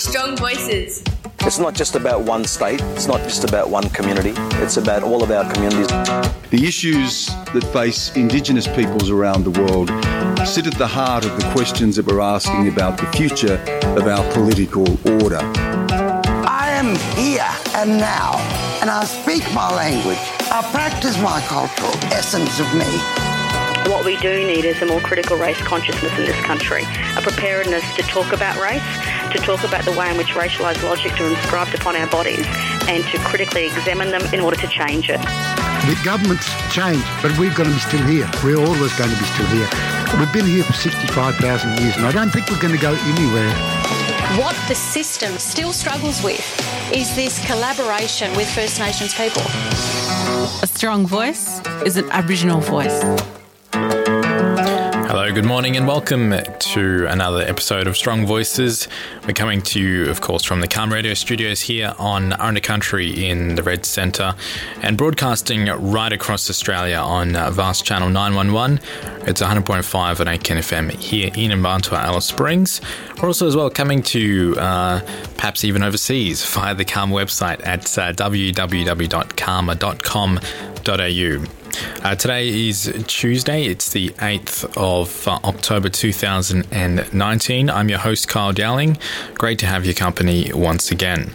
Strong voices. It's not just about one state, it's not just about one community, it's about all of our communities. The issues that face Indigenous peoples around the world sit at the heart of the questions that we're asking about the future of our political order. I am here and now, and I speak my language. I practice my cultural essence of me. What we do need is a more critical race consciousness in this country, a preparedness to talk about race, to talk about the way in which racialised logics are inscribed upon our bodies, and to critically examine them in order to change it. The government's changed, but we're going to be still here. We're always going to be still here. We've been here for 65,000 years, and I don't think we're going to go anywhere. What the system still struggles with is this collaboration with First Nations people. A strong voice is an Aboriginal voice. Hello, good morning, and welcome to another episode of Strong Voices. We're coming to you, of course, from the CAAMA Radio studios here on Aranda Country in the Red Centre and broadcasting right across Australia on Vast Channel 911. It's 100.5 on 8KIN FM here in Mparntwe, Alice Springs. We're also, as well, coming to uh, perhaps even overseas via the CAAMA website at uh, www.caama.com.au. Uh, today is Tuesday. It's the 8th of uh, October 2019. I'm your host, Kyle Dowling. Great to have your company once again.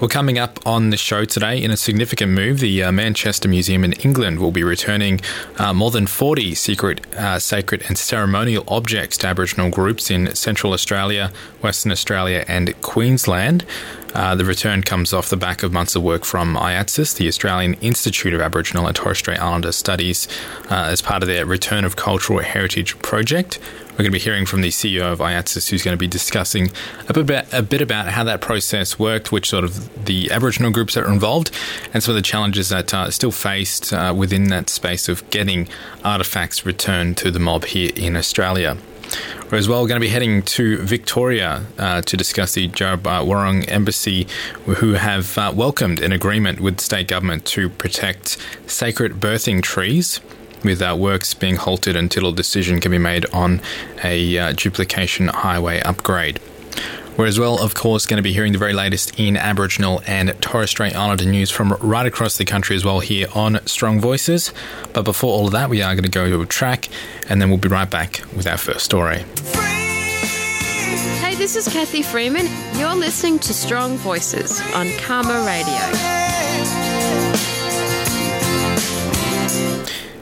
Well, coming up on the show today, in a significant move, the uh, Manchester Museum in England will be returning uh, more than 40 secret, uh, sacred, and ceremonial objects to Aboriginal groups in Central Australia, Western Australia, and Queensland. Uh, the return comes off the back of months of work from AIATSIS, the Australian Institute of Aboriginal and Torres Strait Islander Studies, uh, as part of their Return of Cultural Heritage project. We're going to be hearing from the CEO of AIATSIS, who's going to be discussing a bit, about, a bit about how that process worked, which sort of the Aboriginal groups that are involved, and some of the challenges that are still faced uh, within that space of getting artefacts returned to the mob here in Australia. We're as well going to be heading to Victoria uh, to discuss the Djab Wurrung Embassy, who have uh, welcomed an agreement with the state government to protect sacred birthing trees with uh, works being halted until a decision can be made on a uh, duplication highway upgrade. We're as well, of course, going to be hearing the very latest in Aboriginal and Torres Strait Islander news from right across the country as well here on Strong Voices. But before all of that, we are going to go to a track and then we'll be right back with our first story. Hey, this is Cathy Freeman. You're listening to Strong Voices on CAAMA Radio.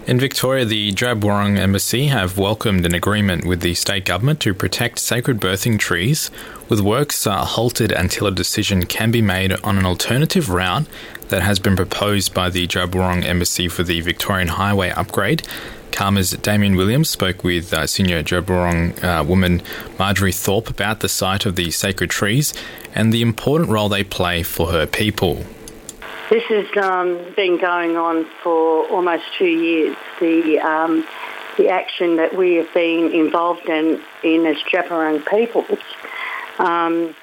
In Victoria, the Djab Wurrung Embassy have welcomed an agreement with the state government to protect sacred birthing trees, with works uh, halted until a decision can be made on an alternative route that has been proposed by the Djab Wurrung Embassy for the Victorian Highway upgrade. CAAMA's Damien Williams spoke with uh, senior Djab Wurrung uh, woman Marjorie Thorpe about the site of the sacred trees and the important role they play for her people. This has um, been going on for almost two years. The um, the action that we have been involved in, in as Djab Wurrung peoples. Um,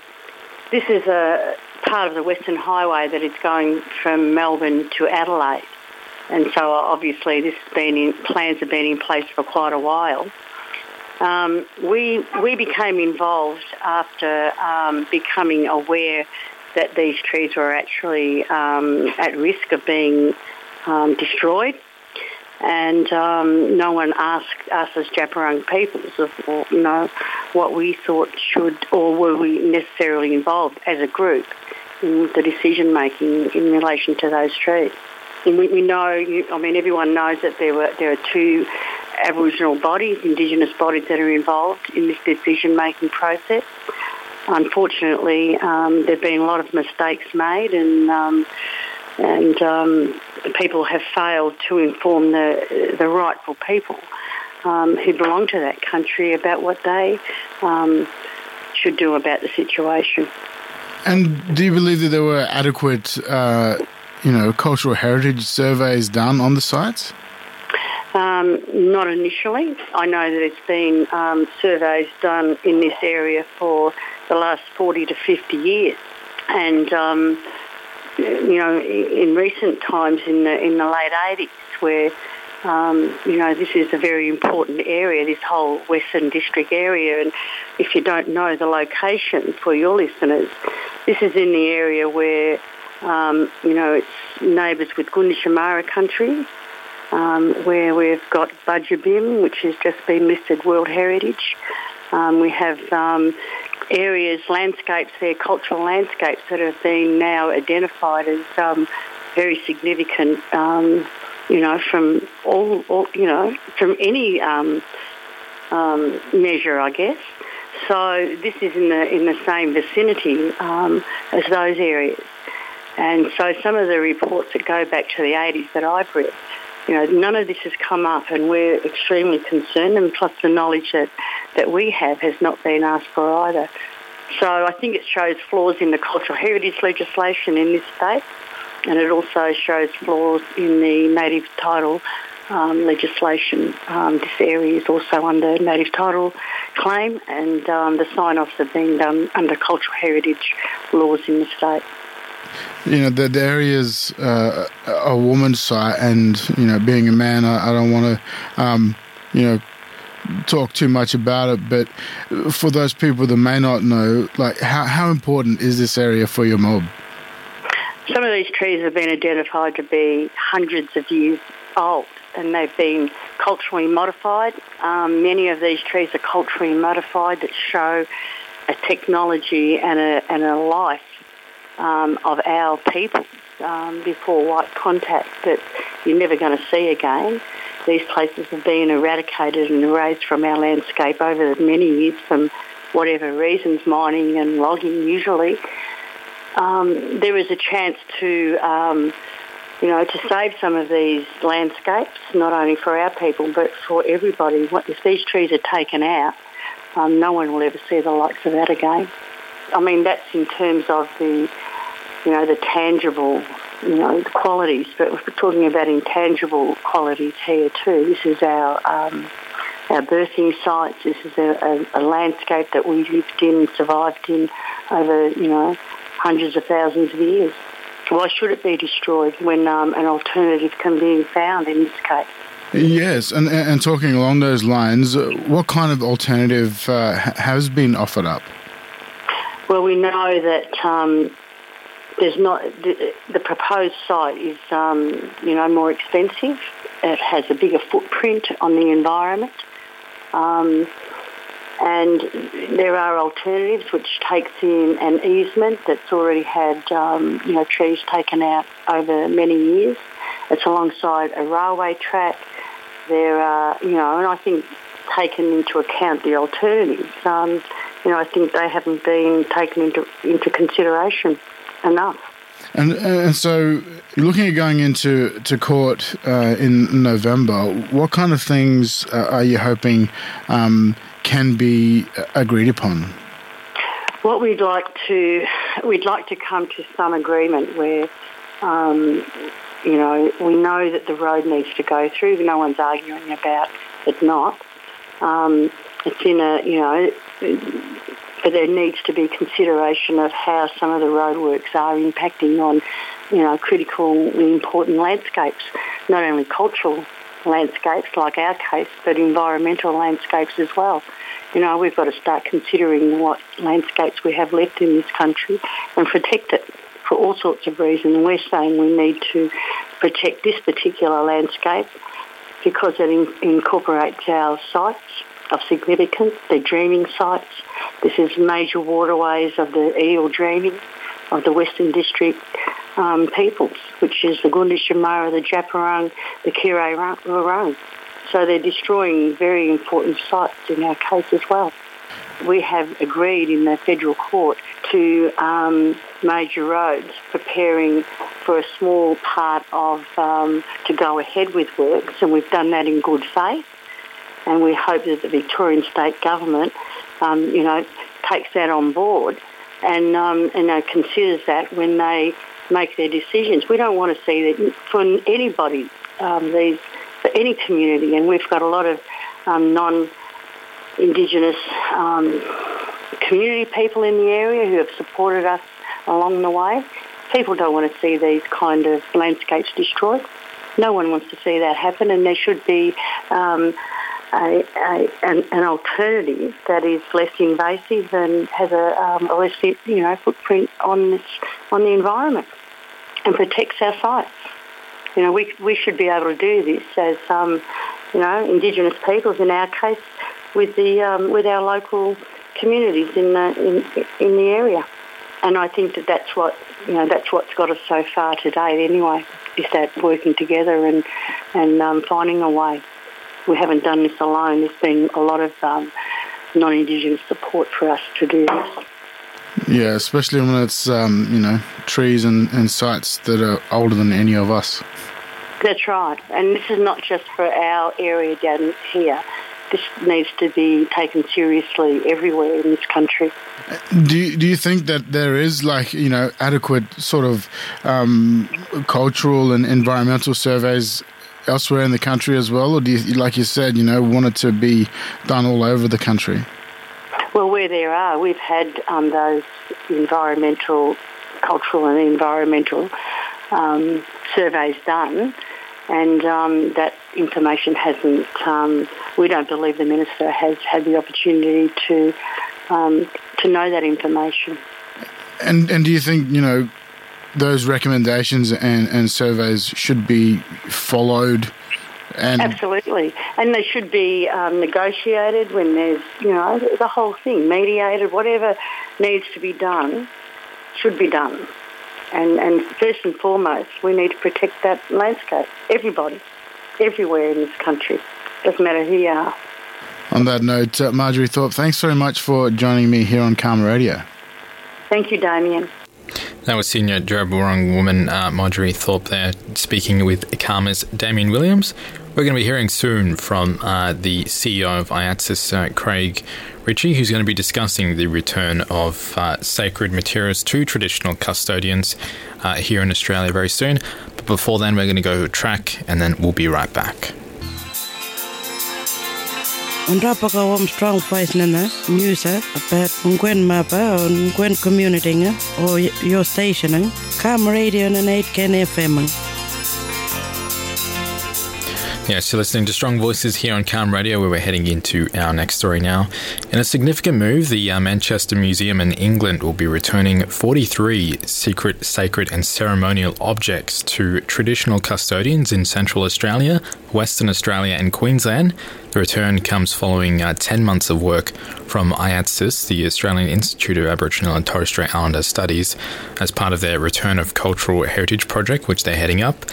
this is a part of the Western Highway that is going from Melbourne to Adelaide, and so obviously this has been in, plans have been in place for quite a while. Um, we we became involved after um, becoming aware that these trees were actually um, at risk of being um, destroyed. And um, no one asked us as Djab Wurrung peoples of, you know, what we thought should, or were we necessarily involved as a group in the decision making in relation to those trees. And we, we know, I mean, everyone knows that there were there are two Aboriginal bodies, Indigenous bodies that are involved in this decision making process unfortunately, um, there have been a lot of mistakes made, and um, and um, people have failed to inform the the rightful people um, who belong to that country about what they um, should do about the situation. And do you believe that there were adequate, uh, you know, cultural heritage surveys done on the sites? Um, not initially. I know that there's been um, surveys done in this area for the last 40 to 50 years. And, um, you know, in recent times, in the, in the late 80s, where Um, you know, this is a very important area, this whole Western District area. And if you don't know the location for your listeners, this is in the area where, um, you know, it's neighbours with Gunditjmara country, um, where we've got Budj Bim, which has just been listed World Heritage. Um, we have um, areas, landscapes there, cultural landscapes that have been now identified as um, very significant, um, you know, from all, all, you know, from any um, um, measure, I guess. So this is in the in the same vicinity um, as those areas, and so some of the reports that go back to the 80s that I've read, you know, none of this has come up, and we're extremely concerned. And plus, the knowledge that that we have has not been asked for either. So I think it shows flaws in the cultural heritage legislation in this state, and it also shows flaws in the native title um, legislation. Um, this area is also under native title claim, and um, the sign-offs have been done under cultural heritage laws in the state. You know, the, the area's uh, a woman's site, and you know, being a man, I, I don't want to, um, you know, talk too much about it. But for those people that may not know, like, how how important is this area for your mob? Some of these trees have been identified to be hundreds of years old and they've been culturally modified. Um, many of these trees are culturally modified that show a technology and a, and a life um, of our people um, before white contact that you're never going to see again. These places have been eradicated and erased from our landscape over many years from whatever reasons, mining and logging usually. Um, there is a chance to um, you know, to save some of these landscapes, not only for our people but for everybody. If these trees are taken out, um, no one will ever see the likes of that again. I mean, that's in terms of the, you know, the tangible, you know, the qualities. But we're talking about intangible qualities here too. This is our um, our birthing sites. This is a, a, a landscape that we lived in, survived in over, you know, hundreds of thousands of years. Why should it be destroyed when um, an alternative can be found in this case? Yes, and, and talking along those lines, uh, what kind of alternative uh, has been offered up? Well, we know that um, there's not the, the, proposed site is um, you know more expensive. It has a bigger footprint on the environment. Um, and there are alternatives which takes in an easement that's already had um, you know trees taken out over many years. It's alongside a railway track. There are you know, and I think taken into account the alternatives. You know, I think they haven't been taken into into consideration enough. And, and so, looking at going into to court uh, in November, what kind of things uh, are you hoping um, can be agreed upon? What we'd like to we'd like to come to some agreement where, um, you know, we know that the road needs to go through. No one's arguing about it not. Um, it's in a you know, but there needs to be consideration of how some of the roadworks are impacting on, you know, critical important landscapes, not only cultural landscapes like our case, but environmental landscapes as well. You know, we've got to start considering what landscapes we have left in this country and protect it for all sorts of reasons. We're saying we need to protect this particular landscape because it in- incorporates our sites of significance. They're dreaming sites. This is major waterways of the eel dreaming of the Western District um, peoples, which is the Gunditjmara, the Djab Wurrung, the Kiri Wurrung. So they're destroying very important sites in our case as well. We have agreed in the federal court to um, major roads preparing for a small part of um, to go ahead with works, and we've done that in good faith. And we hope that the Victorian state government, um, you know, takes that on board and um, and uh, considers that when they make their decisions. We don't want to see that for anybody, um, these for any community, and we've got a lot of um, non-Indigenous um, community people in the area who have supported us along the way. People don't want to see these kind of landscapes destroyed. No one wants to see that happen, and there should be um, a, a, an, an, alternative that is less invasive and has a, um, a less you know footprint on this on the environment and protects our sites. You know, we we should be able to do this as um, you know Indigenous peoples in our case with the um, with our local communities in the in, in the area. And I think that that's what you know that's what's got us so far to date. Anyway, is that working together and and um, finding a way. We haven't done this alone. There's been a lot of um, non-Indigenous support for us to do this. Yeah, especially when it's um, you know trees and, and sites that are older than any of us. That's right, and this is not just for our area down here this needs to be taken seriously everywhere in this country. Do you, do you think that there is like you know adequate sort of um, cultural and environmental surveys elsewhere in the country as well, or do you, like you said, you know, want it to be done all over the country? Well, where there are, we've had um, those environmental, cultural and environmental um, surveys done and um, that information hasn't. Um, we don't believe the minister has had the opportunity to um, to know that information. And and do you think you know those recommendations and, and surveys should be followed? And Absolutely, and they should be um, negotiated when there's you know the whole thing mediated. Whatever needs to be done should be done. And, and first and foremost, we need to protect that landscape. Everybody, everywhere in this country. Doesn't matter who you are. On that note, uh, Marjorie Thorpe, thanks very much for joining me here on CAAMA Radio. Thank you, Damien. That was senior Djab Wurrung woman uh, Marjorie Thorpe there speaking with CAAMA's Damien Williams. We're going to be hearing soon from uh, the CEO of AIATSIS, uh, Craig Ritchie, who's going to be discussing the return of uh, sacred materials to traditional custodians uh, here in Australia very soon. But before then, we're going to go track and then we'll be right back. Unrapaka wam strong voice nana news eh? about Ngwen mapa or Ngwen community or your station, eh? CAAMA Radio and 8 FM. Yes, you're listening to Strong Voices here on CAAMA Radio, where we're heading into our next story now. In a significant move, the uh, Manchester Museum in England will be returning 43 secret, sacred, and ceremonial objects to traditional custodians in Central Australia, Western Australia, and Queensland. The return comes following uh, 10 months of work from AIATSIS, the Australian Institute of Aboriginal and Torres Strait Islander Studies, as part of their Return of Cultural Heritage project, which they're heading up.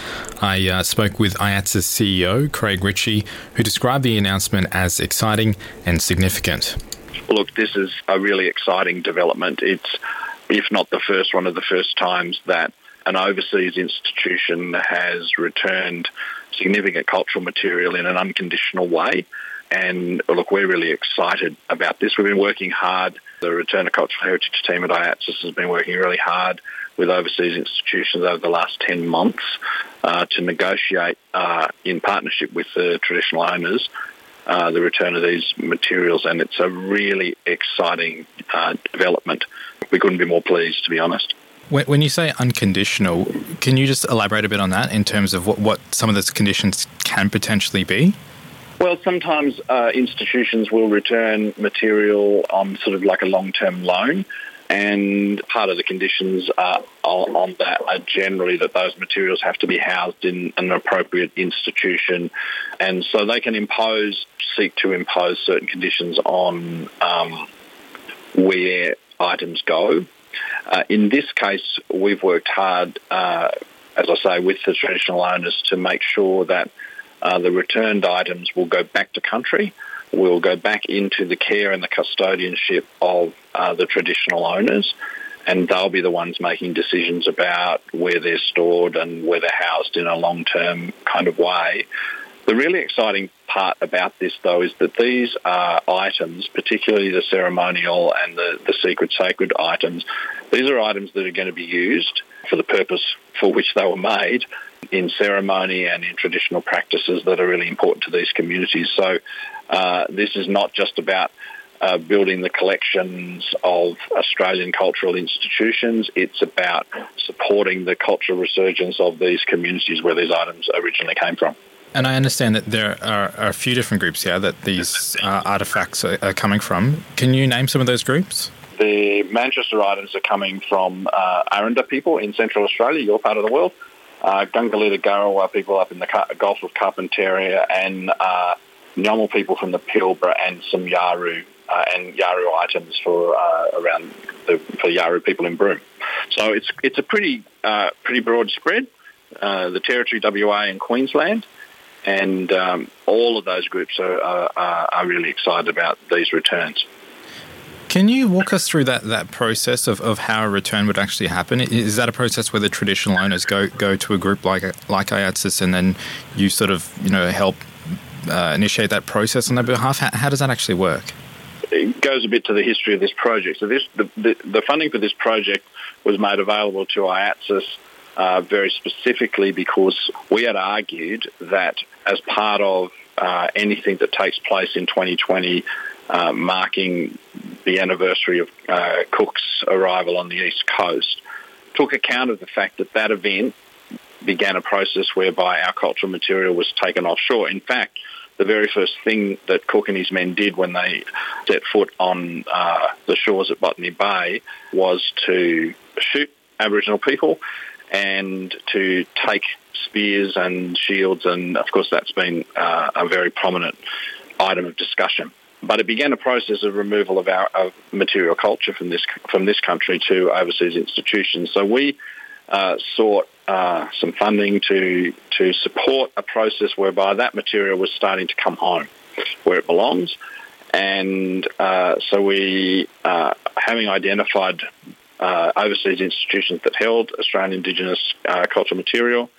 I uh, spoke with AIATSIS CEO Craig Ritchie, who described the announcement as exciting and significant. Look, this is a really exciting development. It's, if not the first, one of the first times that an overseas institution has returned significant cultural material in an unconditional way. And look, we're really excited about this. We've been working hard. The Return of Cultural Heritage team at AIATSIS has been working really hard with overseas institutions over the last 10 months uh, to negotiate uh, in partnership with the traditional owners uh, the return of these materials. And it's a really exciting uh, development. We couldn't be more pleased, to be honest. When you say unconditional, can you just elaborate a bit on that in terms of what, what some of those conditions can potentially be? Well, sometimes uh, institutions will return material on sort of like a long term loan. And part of the conditions uh, on that are generally that those materials have to be housed in an appropriate institution. And so they can impose, seek to impose certain conditions on um, where items go. Uh, in this case, we've worked hard, uh, as I say, with the traditional owners to make sure that uh, the returned items will go back to country, will go back into the care and the custodianship of uh, the traditional owners, and they'll be the ones making decisions about where they're stored and where they're housed in a long-term kind of way. The really exciting part about this, though, is that these are items, particularly the ceremonial and the, the secret sacred items, these are items that are going to be used for the purpose for which they were made in ceremony and in traditional practices that are really important to these communities. So uh, this is not just about uh, building the collections of Australian cultural institutions. It's about supporting the cultural resurgence of these communities where these items originally came from. And I understand that there are, are a few different groups here that these uh, artifacts are, are, coming from. Can you name some of those groups? The Manchester items are coming from uh, Aranda people in Central Australia, your part of the world. Uh, Gangalidda Garawa people up in the Gulf of Carpentaria and uh, Nyamal people from the Pilbara and some Yawuru uh, and Yawuru items for uh, around the, for Yawuru people in Broome. So it's it's a pretty uh, pretty broad spread. Uh, the Territory, WA, and Queensland, and um, all of those groups are, are, are really excited about these returns. Can you walk us through that, that process of, of how a return would actually happen? Is that a process where the traditional owners go go to a group like like AIATSIS and then you sort of you know help uh, initiate that process on their behalf? How, how, does that actually work? It goes a bit to the history of this project. So this the, the, the funding for this project was made available to AIATSIS uh, very specifically because we had argued that as part of uh, anything that takes place in 2020 uh, marking the anniversary of uh, Cook's arrival on the east coast, took account of the fact that that event began a process whereby our cultural material was taken offshore. In fact, the very first thing that Cook and his men did when they set foot on uh, the shores at Botany Bay was to shoot Aboriginal people and to take spears and shields, and of course, that's been uh, a very prominent item of discussion. But it began a process of removal of our of material culture from this from this country to overseas institutions. So we uh, sought uh, some funding to to support a process whereby that material was starting to come home where it belongs. And uh, so we, uh, having identified uh, overseas institutions that held Australian Indigenous uh, cultural material,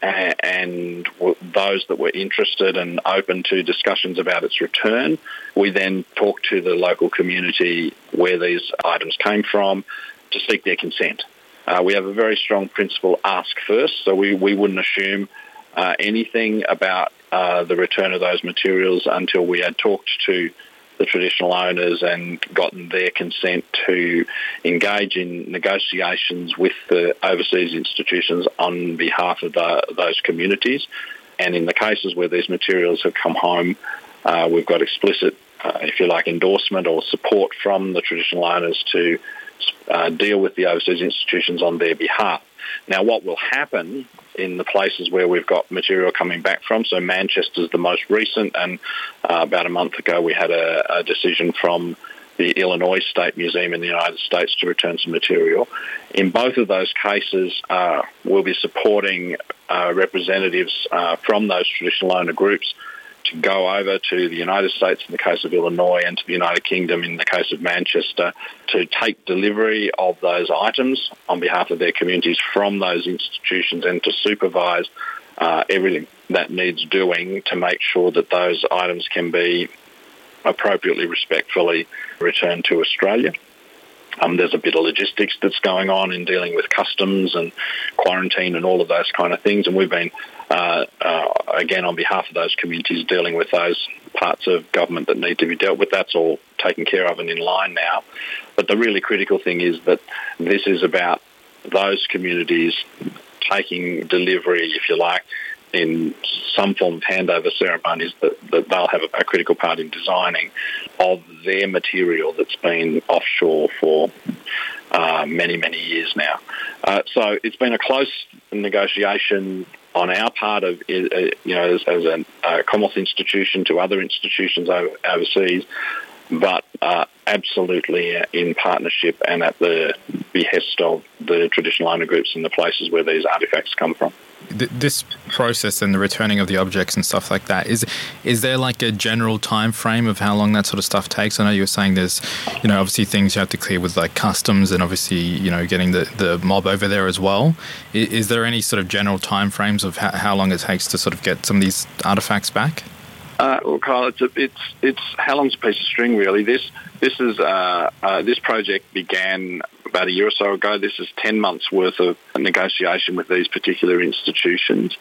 and those that were interested and open to discussions about its return. We then talked to the local community where these items came from to seek their consent. Uh, we have a very strong principle ask first, so we, we wouldn't assume uh, anything about uh, the return of those materials until we had talked to the traditional owners and gotten their consent to engage in negotiations with the overseas institutions on behalf of the, those communities. And in the cases where these materials have come home, uh, we've got explicit, uh, if you like, endorsement or support from the traditional owners to uh, deal with the overseas institutions on their behalf. Now, what will happen in the places where we've got material coming back from. So Manchester's the most recent, and uh, about a month ago we had a, a, decision from the Illinois State Museum in the United States to return some material. In both of those cases, uh, we'll be supporting uh, representatives uh, from those traditional owner groups to go over to the United States in the case of Illinois and to the United Kingdom in the case of Manchester to take delivery of those items on behalf of their communities from those institutions and to supervise uh, everything that needs doing to make sure that those items can be appropriately, respectfully returned to Australia. Um, there's a bit of logistics that's going on in dealing with customs and quarantine and all of those kind of things. And we've been, uh, uh, again, on behalf of those communities, dealing with those parts of government that need to be dealt with. That's all taken care of and in line now. But the really critical thing is that this is about those communities taking delivery, if you like, in some form of handover ceremonies that, that they'll have a, critical part in designing of their material that's been offshore for uh, many, many years now. Uh, so it's been a close negotiation on our part of, uh, you know, as, as a, a Commonwealth institution to other institutions overseas, but uh, absolutely in partnership and at the behest of the traditional owner groups in the places where these artifacts come from. This process and the returning of the objects and stuff like that is is there like a general time frame of how long that sort of stuff takes? I know you were saying there's you know obviously things you have to clear with like customs and obviously you know getting the, the mob over there as well. Is, there any sort of general time frames of how, how long it takes to sort of get some of these artifacts back Uh, well, Kyle, it's, a, it's it's how long's a piece of string, really. This this is uh, uh, this project began about a year or so ago. This is ten months worth of negotiation with these particular institutions.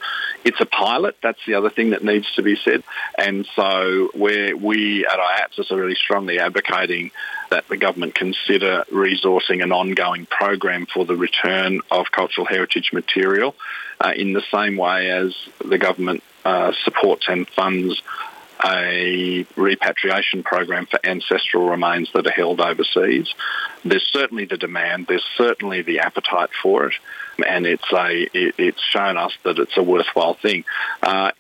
It's a pilot. That's the other thing that needs to be said. And so, where we at AIATSIS are really strongly advocating that the government consider resourcing an ongoing program for the return of cultural heritage material, uh, in the same way as the government uh, supports and funds a repatriation program for ancestral remains that are held overseas. There's certainly the demand, there's certainly the appetite for it, and it's a it, it's shown us that it's a worthwhile thing. Uh,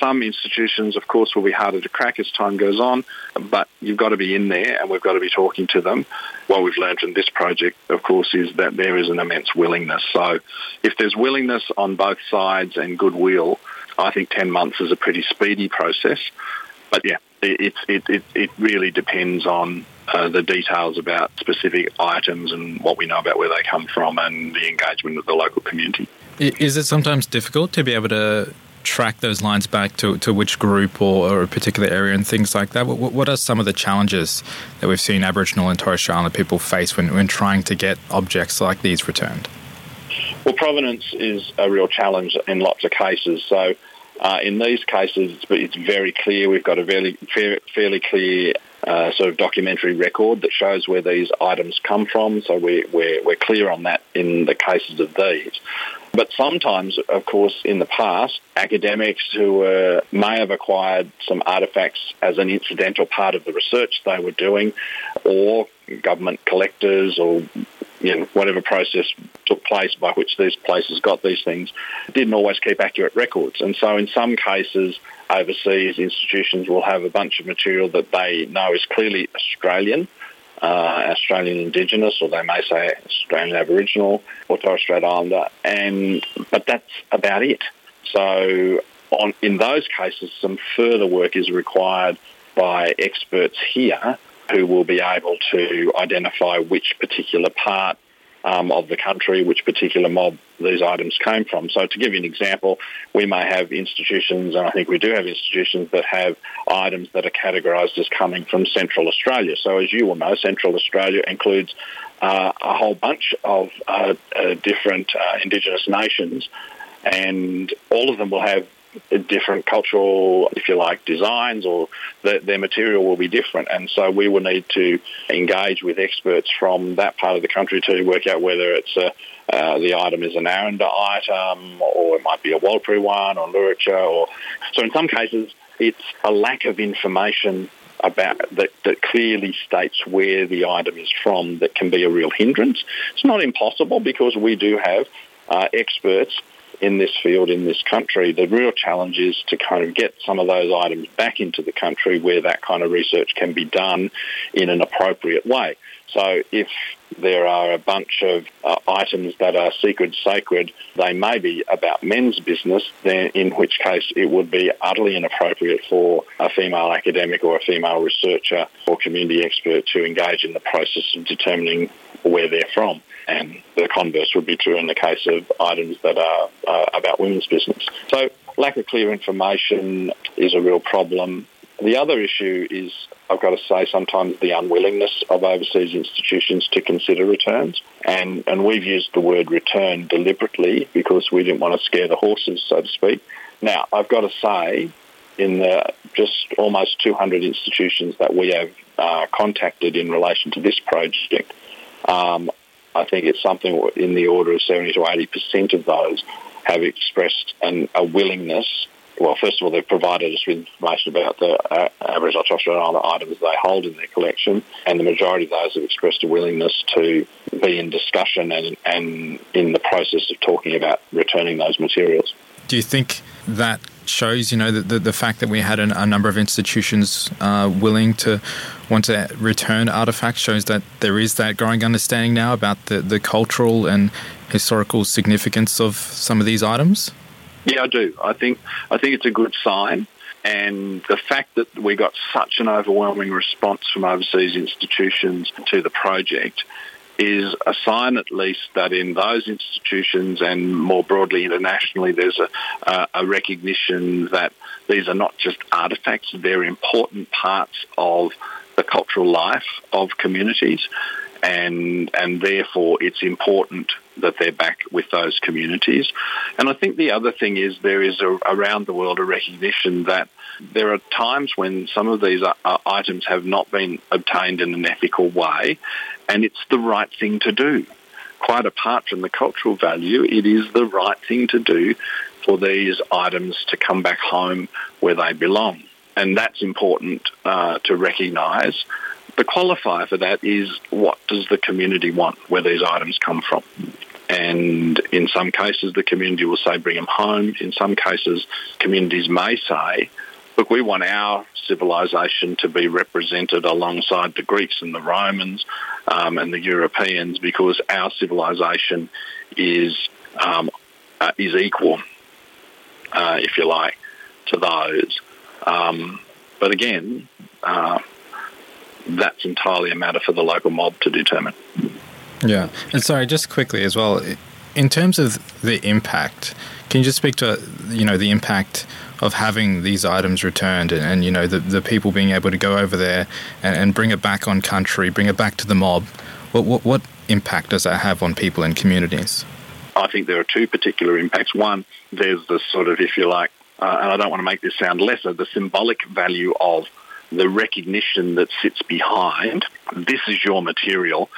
some institutions, of course, will be harder to crack as time goes on, but you've got to be in there and we've got to be talking to them. What we've learned from this project, of course, is that there is an immense willingness. So if there's willingness on both sides and goodwill, I think 10 months is a pretty speedy process. But yeah, it, it, it, it really depends on uh, the details about specific items and what we know about where they come from and the engagement of the local community. Is it sometimes difficult to be able to track those lines back to, to which group or, or a particular area and things like that? What, what, are some of the challenges that we've seen Aboriginal and Torres Strait Islander people face when, when trying to get objects like these returned? Well, provenance is a real challenge in lots of cases. So uh, in these cases, it's, it's, very clear. We've got a very fairly clear uh, sort of documentary record that shows where these items come from. So we, we're, we're clear on that in the cases of these. But sometimes, of course, in the past, academics who may have acquired some artefacts as an incidental part of the research they were doing, or government collectors or you know, whatever process took place by which these places got these things, didn't always keep accurate records. And so in some cases, overseas institutions will have a bunch of material that they know is clearly Australian, uh, Australian Indigenous, or they may say Australian Aboriginal or Torres Strait Islander, and but that's about it. So on, in those cases, some further work is required by experts here who will be able to identify which particular part um, of the country, which particular mob these items came from. So, to give you an example, we may have institutions, and I think we do have institutions that have items that are categorised as coming from Central Australia. So, as you will know, Central Australia includes uh, a whole bunch of uh, uh, different uh, Indigenous nations, and all of them will have different cultural, if you like, designs or the, their material will be different. And so we will need to engage with experts from that part of the country to work out whether it's a, uh, the item is an Aranda item or it might be a Warlpiri one or Luritja. Or, so in some cases, it's a lack of information about that, that clearly states where the item is from that can be a real hindrance. It's not impossible because we do have uh, experts in this field in this country. The real challenge is to kind of get some of those items back into the country where that kind of research can be done in an appropriate way. So if there are a bunch of uh, items that are secret sacred, they may be about men's business, then in which case it would be utterly inappropriate for a female academic or a female researcher or community expert to engage in the process of determining where they're from and the converse would be true in the case of items that are uh, about women's business. So lack of clear information is a real problem. The other issue is, I've got to say, sometimes the unwillingness of overseas institutions to consider returns. And, and we've used the word return deliberately because we didn't want to scare the horses, so to speak. Now, I've got to say, in the just almost 200 institutions that we have uh, contacted in relation to this project, um, I think it's something in the order of 70 to 80% of those have expressed an, a willingness. Well, first of all, they've provided us with information about the uh, Aboriginal Torres Strait Islander items they hold in their collection, and the majority of those have expressed a willingness to be in discussion and, and in the process of talking about returning those materials. Do you think that shows, you know, the, the, the fact that we had an, a number of institutions uh, willing to want to return artifacts shows that there is that growing understanding now about the, the cultural and historical significance of some of these items? Yeah, I do. I think I think it's a good sign. And the fact that we got such an overwhelming response from overseas institutions to the project is a sign at least that in those institutions and more broadly internationally, there's a, a, a recognition that these are not just artefacts, they're important parts of the cultural life of communities and and therefore it's important that they're back with those communities. And I think the other thing is there is a, around the world a recognition that there are times when some of these uh, items have not been obtained in an ethical way, and it's the right thing to do. Quite apart from the cultural value, it is the right thing to do for these items to come back home where they belong. And that's important uh, to recognise. The qualifier for that is what does the community want where these items come from? And in some cases, the community will say, bring them home. In some cases, communities may say, look, we want our civilization to be represented alongside the Greeks and the Romans um, and the Europeans because our civilization is um, uh, is equal, uh, if you like, to those. Um, but again, uh, that's entirely a matter for the local mob to determine. Yeah, and sorry, just quickly as well, in terms of the impact, can you just speak to you know the impact of having these items returned and, and you know the, the people being able to go over there and, and, bring it back on country, bring it back to the mob? What, what, what impact does that have on people and communities? I think there are two particular impacts. One, there's the sort of, if you like, uh, and I don't want to make this sound lesser, the symbolic value of the recognition that sits behind this is your material.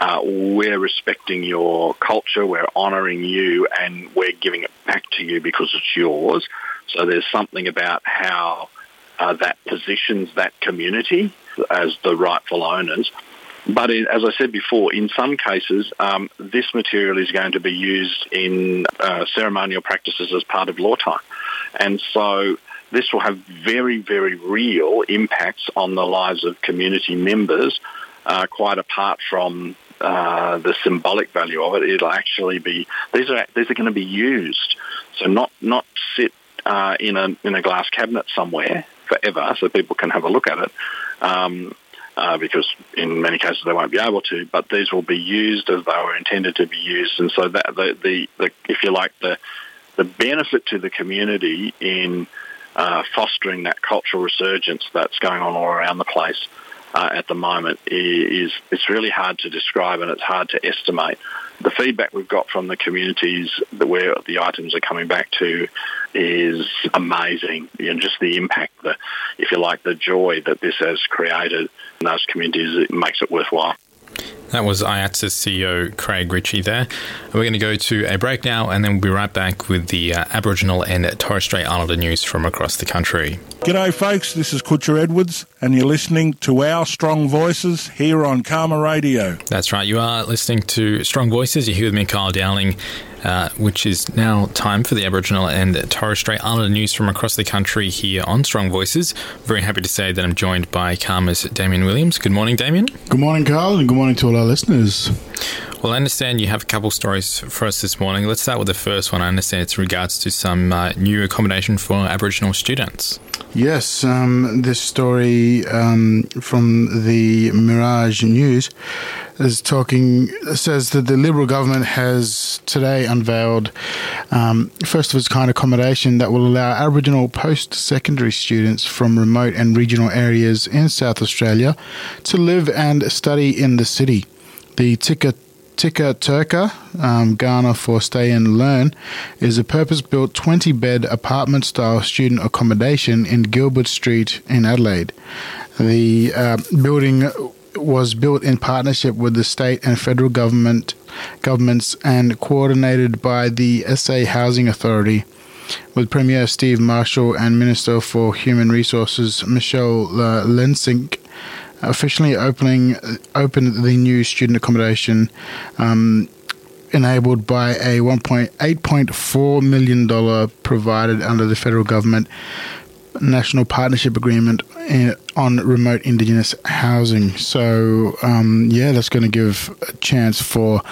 Uh, we're respecting your culture, we're honouring you, and we're giving it back to you because it's yours. So there's something about how uh, that positions that community as the rightful owners. But in, as I said before, in some cases, um, this material is going to be used in uh, ceremonial practices as part of law time. And so this will have very, very real impacts on the lives of community members, uh, quite apart from uh, the symbolic value of it. It'll actually be these are these are going to be used, so not not sit uh, in a in a glass cabinet somewhere forever, so people can have a look at it. Um, uh, because in many cases they won't be able to, but these will be used as they were intended to be used, and so that the, the, the if you like the the benefit to the community in uh, fostering that cultural resurgence that's going on all around the place uh, at the moment is it's really hard to describe and it's hard to estimate. The feedback we've got from the communities where the items are coming back to is amazing. You know, just the impact, the if you like, the joy that this has created in those communities, it makes it worthwhile. That was AIATSIS's CEO Craig Ritchie there. We're going to go to a break now and then we'll be right back with the uh, Aboriginal and Torres Strait Islander news from across the country. G'day, folks. This is Kutcher Edwards, and you're listening to our Strong Voices here on CAAMA Radio. That's right. You are listening to Strong Voices. You're here with me, Kyle Dowling, uh, which is now time for the Aboriginal and Torres Strait Islander news from across the country here on Strong Voices. Very happy to say that I'm joined by CAAMA's Damien Williams. Good morning, Damien. Good morning, Carl, and good morning to all our listeners. Well, I understand you have a couple stories for us this morning. Let's start with the first one. I understand it's in regards to some uh, new accommodation for Aboriginal students. Yes, um, this story um, from the Mirage News is talking says that the Liberal government has today unveiled um, first of its kind accommodation that will allow Aboriginal post-secondary students from remote and regional areas in South Australia to live and study in the city. The Tika Tika Turka, um, Kaurna for Stay and Learn, is a purpose built 20 bed apartment style student accommodation in Gilbert Street in Adelaide. The uh, building was built in partnership with the state and federal government governments and coordinated by the SA Housing Authority with Premier Steve Marshall and Minister for Human Resources Michelle uh, Lensink officially opening opened the new student accommodation um, enabled by a $1.8.4 million provided under the federal government national partnership agreement on remote indigenous housing. So, um, yeah, that's going to give a chance for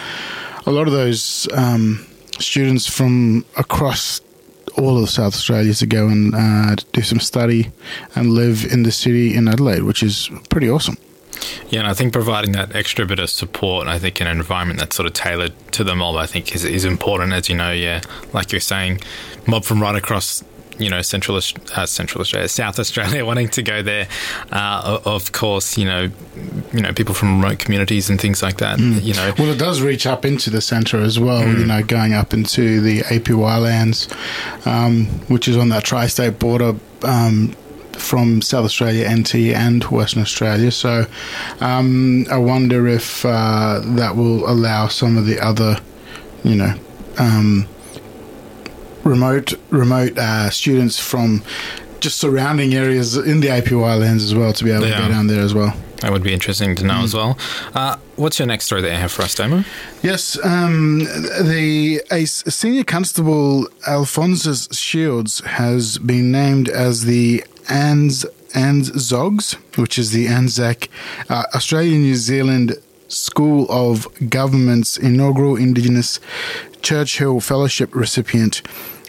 a lot of those um, students from across all of South Australia to go and uh, do some study and live in the city in Adelaide, which is pretty awesome. Yeah, and I think providing that extra bit of support, I think in an environment that's sort of tailored to the mob, I think is, is important. As you know, yeah, like you're saying, mob from right across you know central uh, central Australia, South Australia, wanting to go there. Uh, of course, you know, you know people from remote communities and things like that. Mm. You know, well, it does reach up into the centre as well. Mm. You know, going up into the APY lands, um, which is on that tri-state border. Um, from South Australia, NT, and Western Australia. So um, I wonder if uh, that will allow some of the other, you know, um, remote remote uh, students from just surrounding areas in the APY lands as well to be able yeah. to go down there as well. That would be interesting to know mm. as well. Uh, what's your next story that you have for us, Damo? Yes, um, the a senior constable Alphonsus Shields has been named as the ANZ ANZSOG, which is the Anzac uh, Australia New Zealand School of Government's inaugural Indigenous Churchill Fellowship recipient.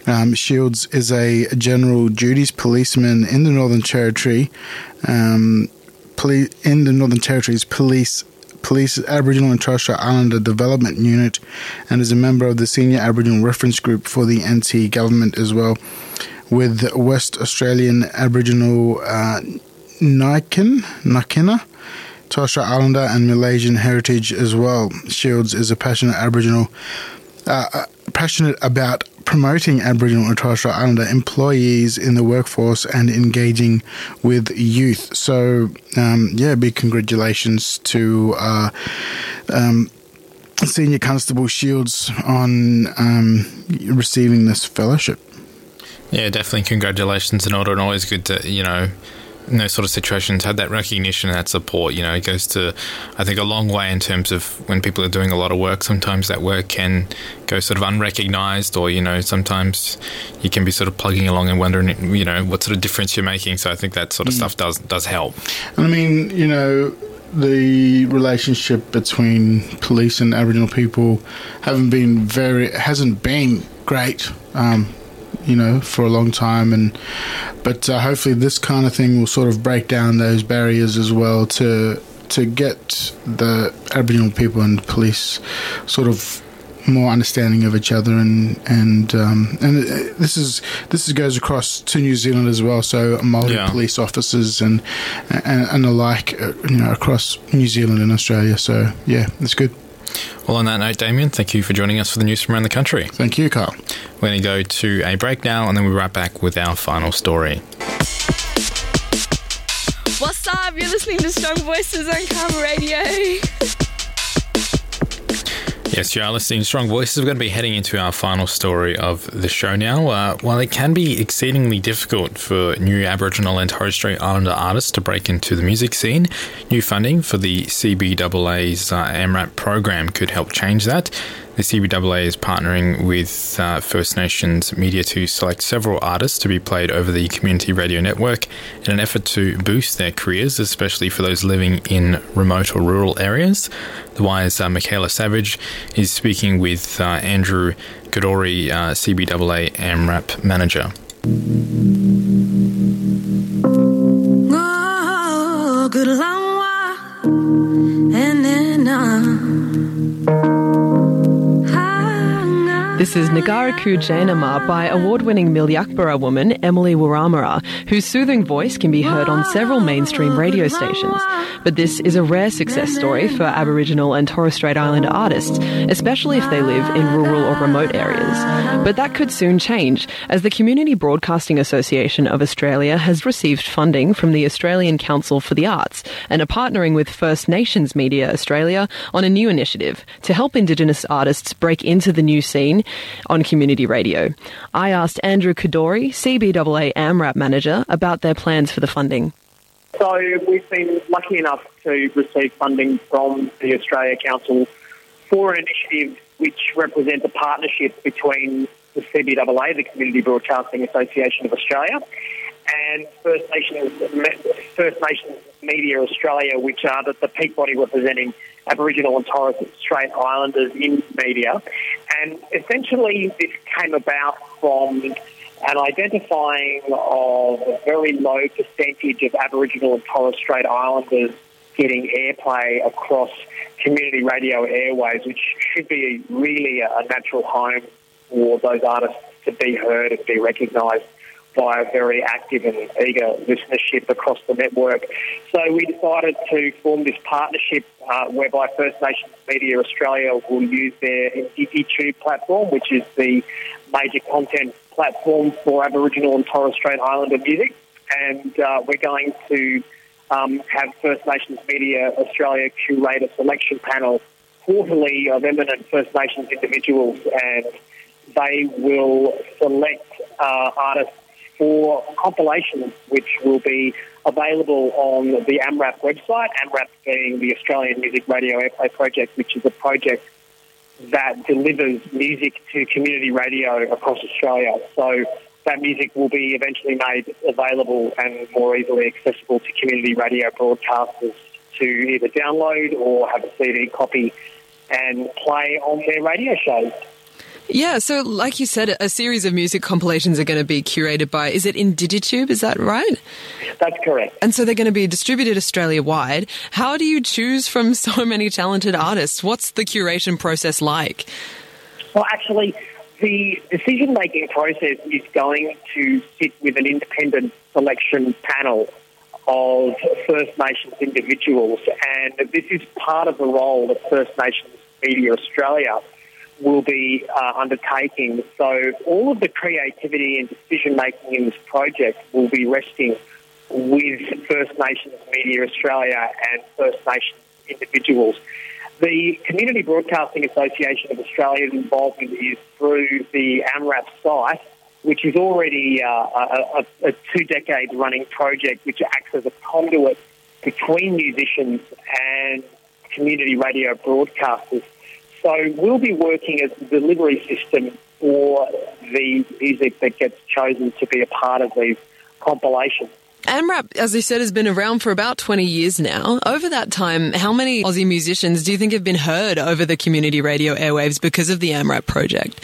Um, Shields is a general duties policeman in the Northern Territory. Um, poli- in the Northern Territory's police Police Aboriginal and Torres Strait Islander Development Unit, and is a member of the Senior Aboriginal Reference Group for the NT government as well, with West Australian Aboriginal uh, Niken, Nakina, Torres Strait Islander, and Malaysian heritage as well. Shields is a passionate Aboriginal uh, uh, passionate about promoting Aboriginal and Torres Strait Islander employees in the workforce and engaging with youth. So, um, yeah, big congratulations to uh, um, Senior Constable Shields on um, receiving this fellowship. Yeah, definitely congratulations in order, and always good to you know in those sort of situations had that recognition and that support. You know, it goes to, I think, a long way in terms of when people are doing a lot of work. Sometimes that work can go sort of unrecognized, or you know, sometimes you can be sort of plugging along and wondering, you know, what sort of difference you're making. So I think that sort of mm. stuff does does help. I mean, you know the relationship between police and Aboriginal people haven't been very hasn't been great. Um, you know, for a long time. And but uh, hopefully, this kind of thing will sort of break down those barriers as well to to get the Aboriginal people and police sort of more understanding of each other and and um, and this is this is, goes across to New Zealand as well. So multi yeah. police officers and, and and alike, uh, you know, across New Zealand and Australia. So yeah, it's good. Well, on that note, Damien, thank you for joining us for the news from around the country. Thank you, Carl. We're going to go to a break now, and then we'll be right back with our final story. What's up? You're listening to Strong Voices on CAAMA Radio. Yes, you are listening Strong Voices. We're going to be heading into our final story of the show now. Uh, while it can be exceedingly difficult for new Aboriginal and Torres Strait Islander artists to break into the music scene, new funding for the CBAA's uh, AMRAP program could help change that. The CBAA is partnering with uh, First Nations media to select several artists to be played over the community radio network in an effort to boost their careers, especially for those living in remote or rural areas. The Wire's uh, Michaela Savage is speaking with uh, Andrew Khedoori, uh, CBAA AMRAP manager. Oh, good and then, uh, this is Nagaraku Jainama by award-winning Milyakburra woman Emily Wurramara, whose soothing voice can be heard on several mainstream radio stations. But this is a rare success story for Aboriginal and Torres Strait Islander artists, especially if they live in rural or remote areas. But that could soon change, as the Community Broadcasting Association of Australia has received funding from the Australian Council for the Arts and are partnering with First Nations Media Australia on a new initiative to help Indigenous artists break into the new scene on community radio. I asked Andrew Khedoori, CBAA AMRAP manager, about their plans for the funding. So we've been lucky enough to receive funding from the Australia Council for an initiative which represents a partnership between the CBAA, the Community Broadcasting Association of Australia, and First Nations, First Nations Media Australia, which are the, the peak body representing Aboriginal and Torres Strait Islanders in media. And essentially, this came about from an identifying of a very low percentage of Aboriginal and Torres Strait Islanders getting airplay across community radio airways, which should be really a natural home for those artists to be heard and be recognised by a very active and eager listenership across the network. So we decided to form this partnership uh, whereby First Nations Media Australia will use their DigiTube platform, which is the major content platform for Aboriginal and Torres Strait Islander music. And uh, we're going to um, have First Nations Media Australia curate a selection panel quarterly of eminent First Nations individuals, and they will select uh, artists for compilations, which will be available on the AMRAP website. AMRAP being the Australian Music Radio Airplay Project, which is a project that delivers music to community radio across Australia. So that music will be eventually made available and more easily accessible to community radio broadcasters to either download or have a CD copy and play on their radio shows. Yeah, so like you said, a series of music compilations are going to be curated by, is it Indigitube? Is that right? That's correct. And so they're going to be distributed Australia wide. How do you choose from so many talented artists? What's the curation process like? Well, actually, the decision making process is going to sit with an independent selection panel of First Nations individuals, and this is part of the role of First Nations Media Australia will be uh, undertaking. So all of the creativity and decision making in this project will be resting with First Nations Media Australia and First Nations individuals. The Community Broadcasting Association of Australia's involvement is through the AMRAP site, which is already uh, a, a, a two decades running project which acts as a conduit between musicians and community radio broadcasters. So we'll be working as the delivery system for the music that gets chosen to be a part of these compilations. AMRAP, as you said, has been around for about 20 years now. Over that time, how many Aussie musicians do you think have been heard over the community radio airwaves because of the AMRAP project?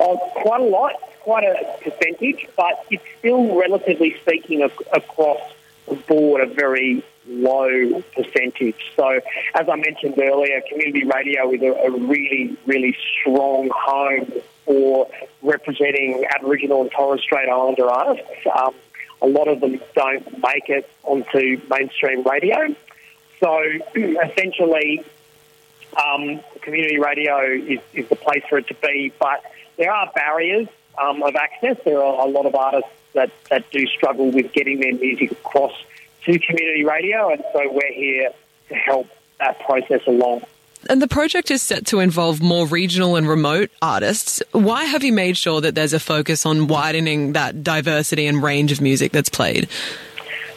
Uh, quite a lot, quite a percentage, but it's still, relatively speaking, across the board, a very low percentage. So, as I mentioned earlier, community radio is a, a really, really strong home for representing Aboriginal and Torres Strait Islander artists. Um, a lot of them don't make it onto mainstream radio. So, essentially, um, community radio is, is the place for it to be, but there are barriers um, of access. There are a lot of artists that, that do struggle with getting their music across to community radio, and so we're here to help that process along. And the project is set to involve more regional and remote artists. Why have you made sure that there's a focus on widening that diversity and range of music that's played?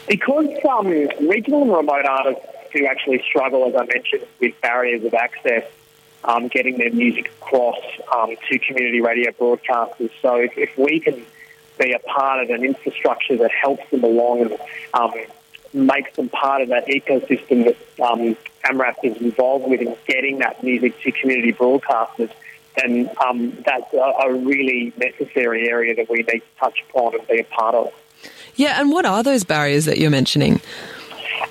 Because um, regional and remote artists do actually struggle, as I mentioned, with barriers of access, um, getting their music across um, to community radio broadcasters. So if, if, we can be a part of an infrastructure that helps them along and um, makes them part of that ecosystem that um, AMRAP is involved with in getting that music to community broadcasters. And um, that's a, a, really necessary area that we need to touch upon and be a part of. Yeah, and what are those barriers that you're mentioning?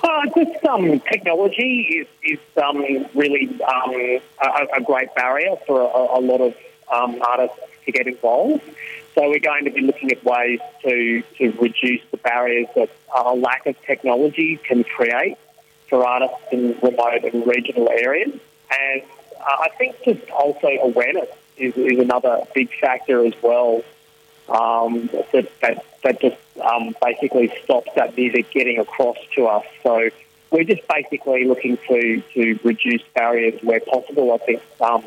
Uh, just um, technology is, is um, really um, a, a, great barrier for a, a lot of um, artists to get involved. So we're going to be looking at ways to, to reduce the barriers that a lack of technology can create for artists in remote and regional areas. And uh, I think just also awareness is, is another big factor as well. Um, that, that, that just um, basically stops that music getting across to us. So we're just basically looking to, to reduce barriers where possible. I think um,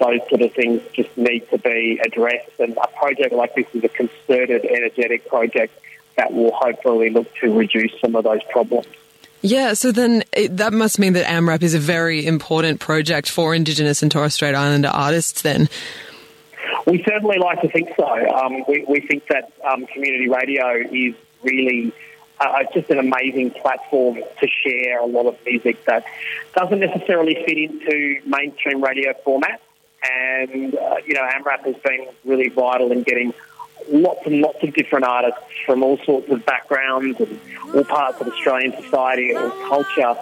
those sort of things just need to be addressed. And a project like this is a concerted, energetic project that will hopefully look to reduce some of those problems. Yeah, so then it, that must mean that AMRAP is a very important project for Indigenous and Torres Strait Islander artists then. We certainly like to think so. Um, we, we, think that um, community radio is really uh, just an amazing platform to share a lot of music that doesn't necessarily fit into mainstream radio formats. And, uh, you know, AMRAP has been really vital in getting lots and lots of different artists from all sorts of backgrounds and all parts of Australian society or culture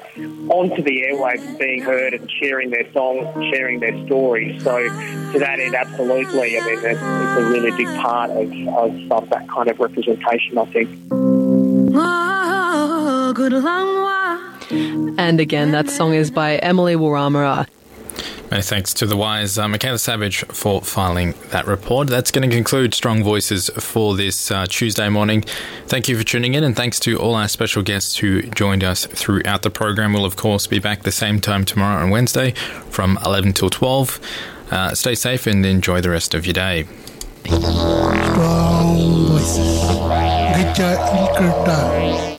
onto the airwaves being heard and sharing their songs, sharing their stories. So to that end, absolutely. I mean, it's, it's a really big part of, of, of that kind of representation, I think. And again, that song is by Emily Wurramara. Many thanks to the Wire's uh, Michaela Savage for filing that report. That's going to conclude Strong Voices for this uh, Tuesday morning. Thank you for tuning in, and thanks to all our special guests who joined us throughout the program. We'll, of course, be back the same time tomorrow and Wednesday from 11 till 12. Uh, stay safe and enjoy the rest of your day. Strong Voices.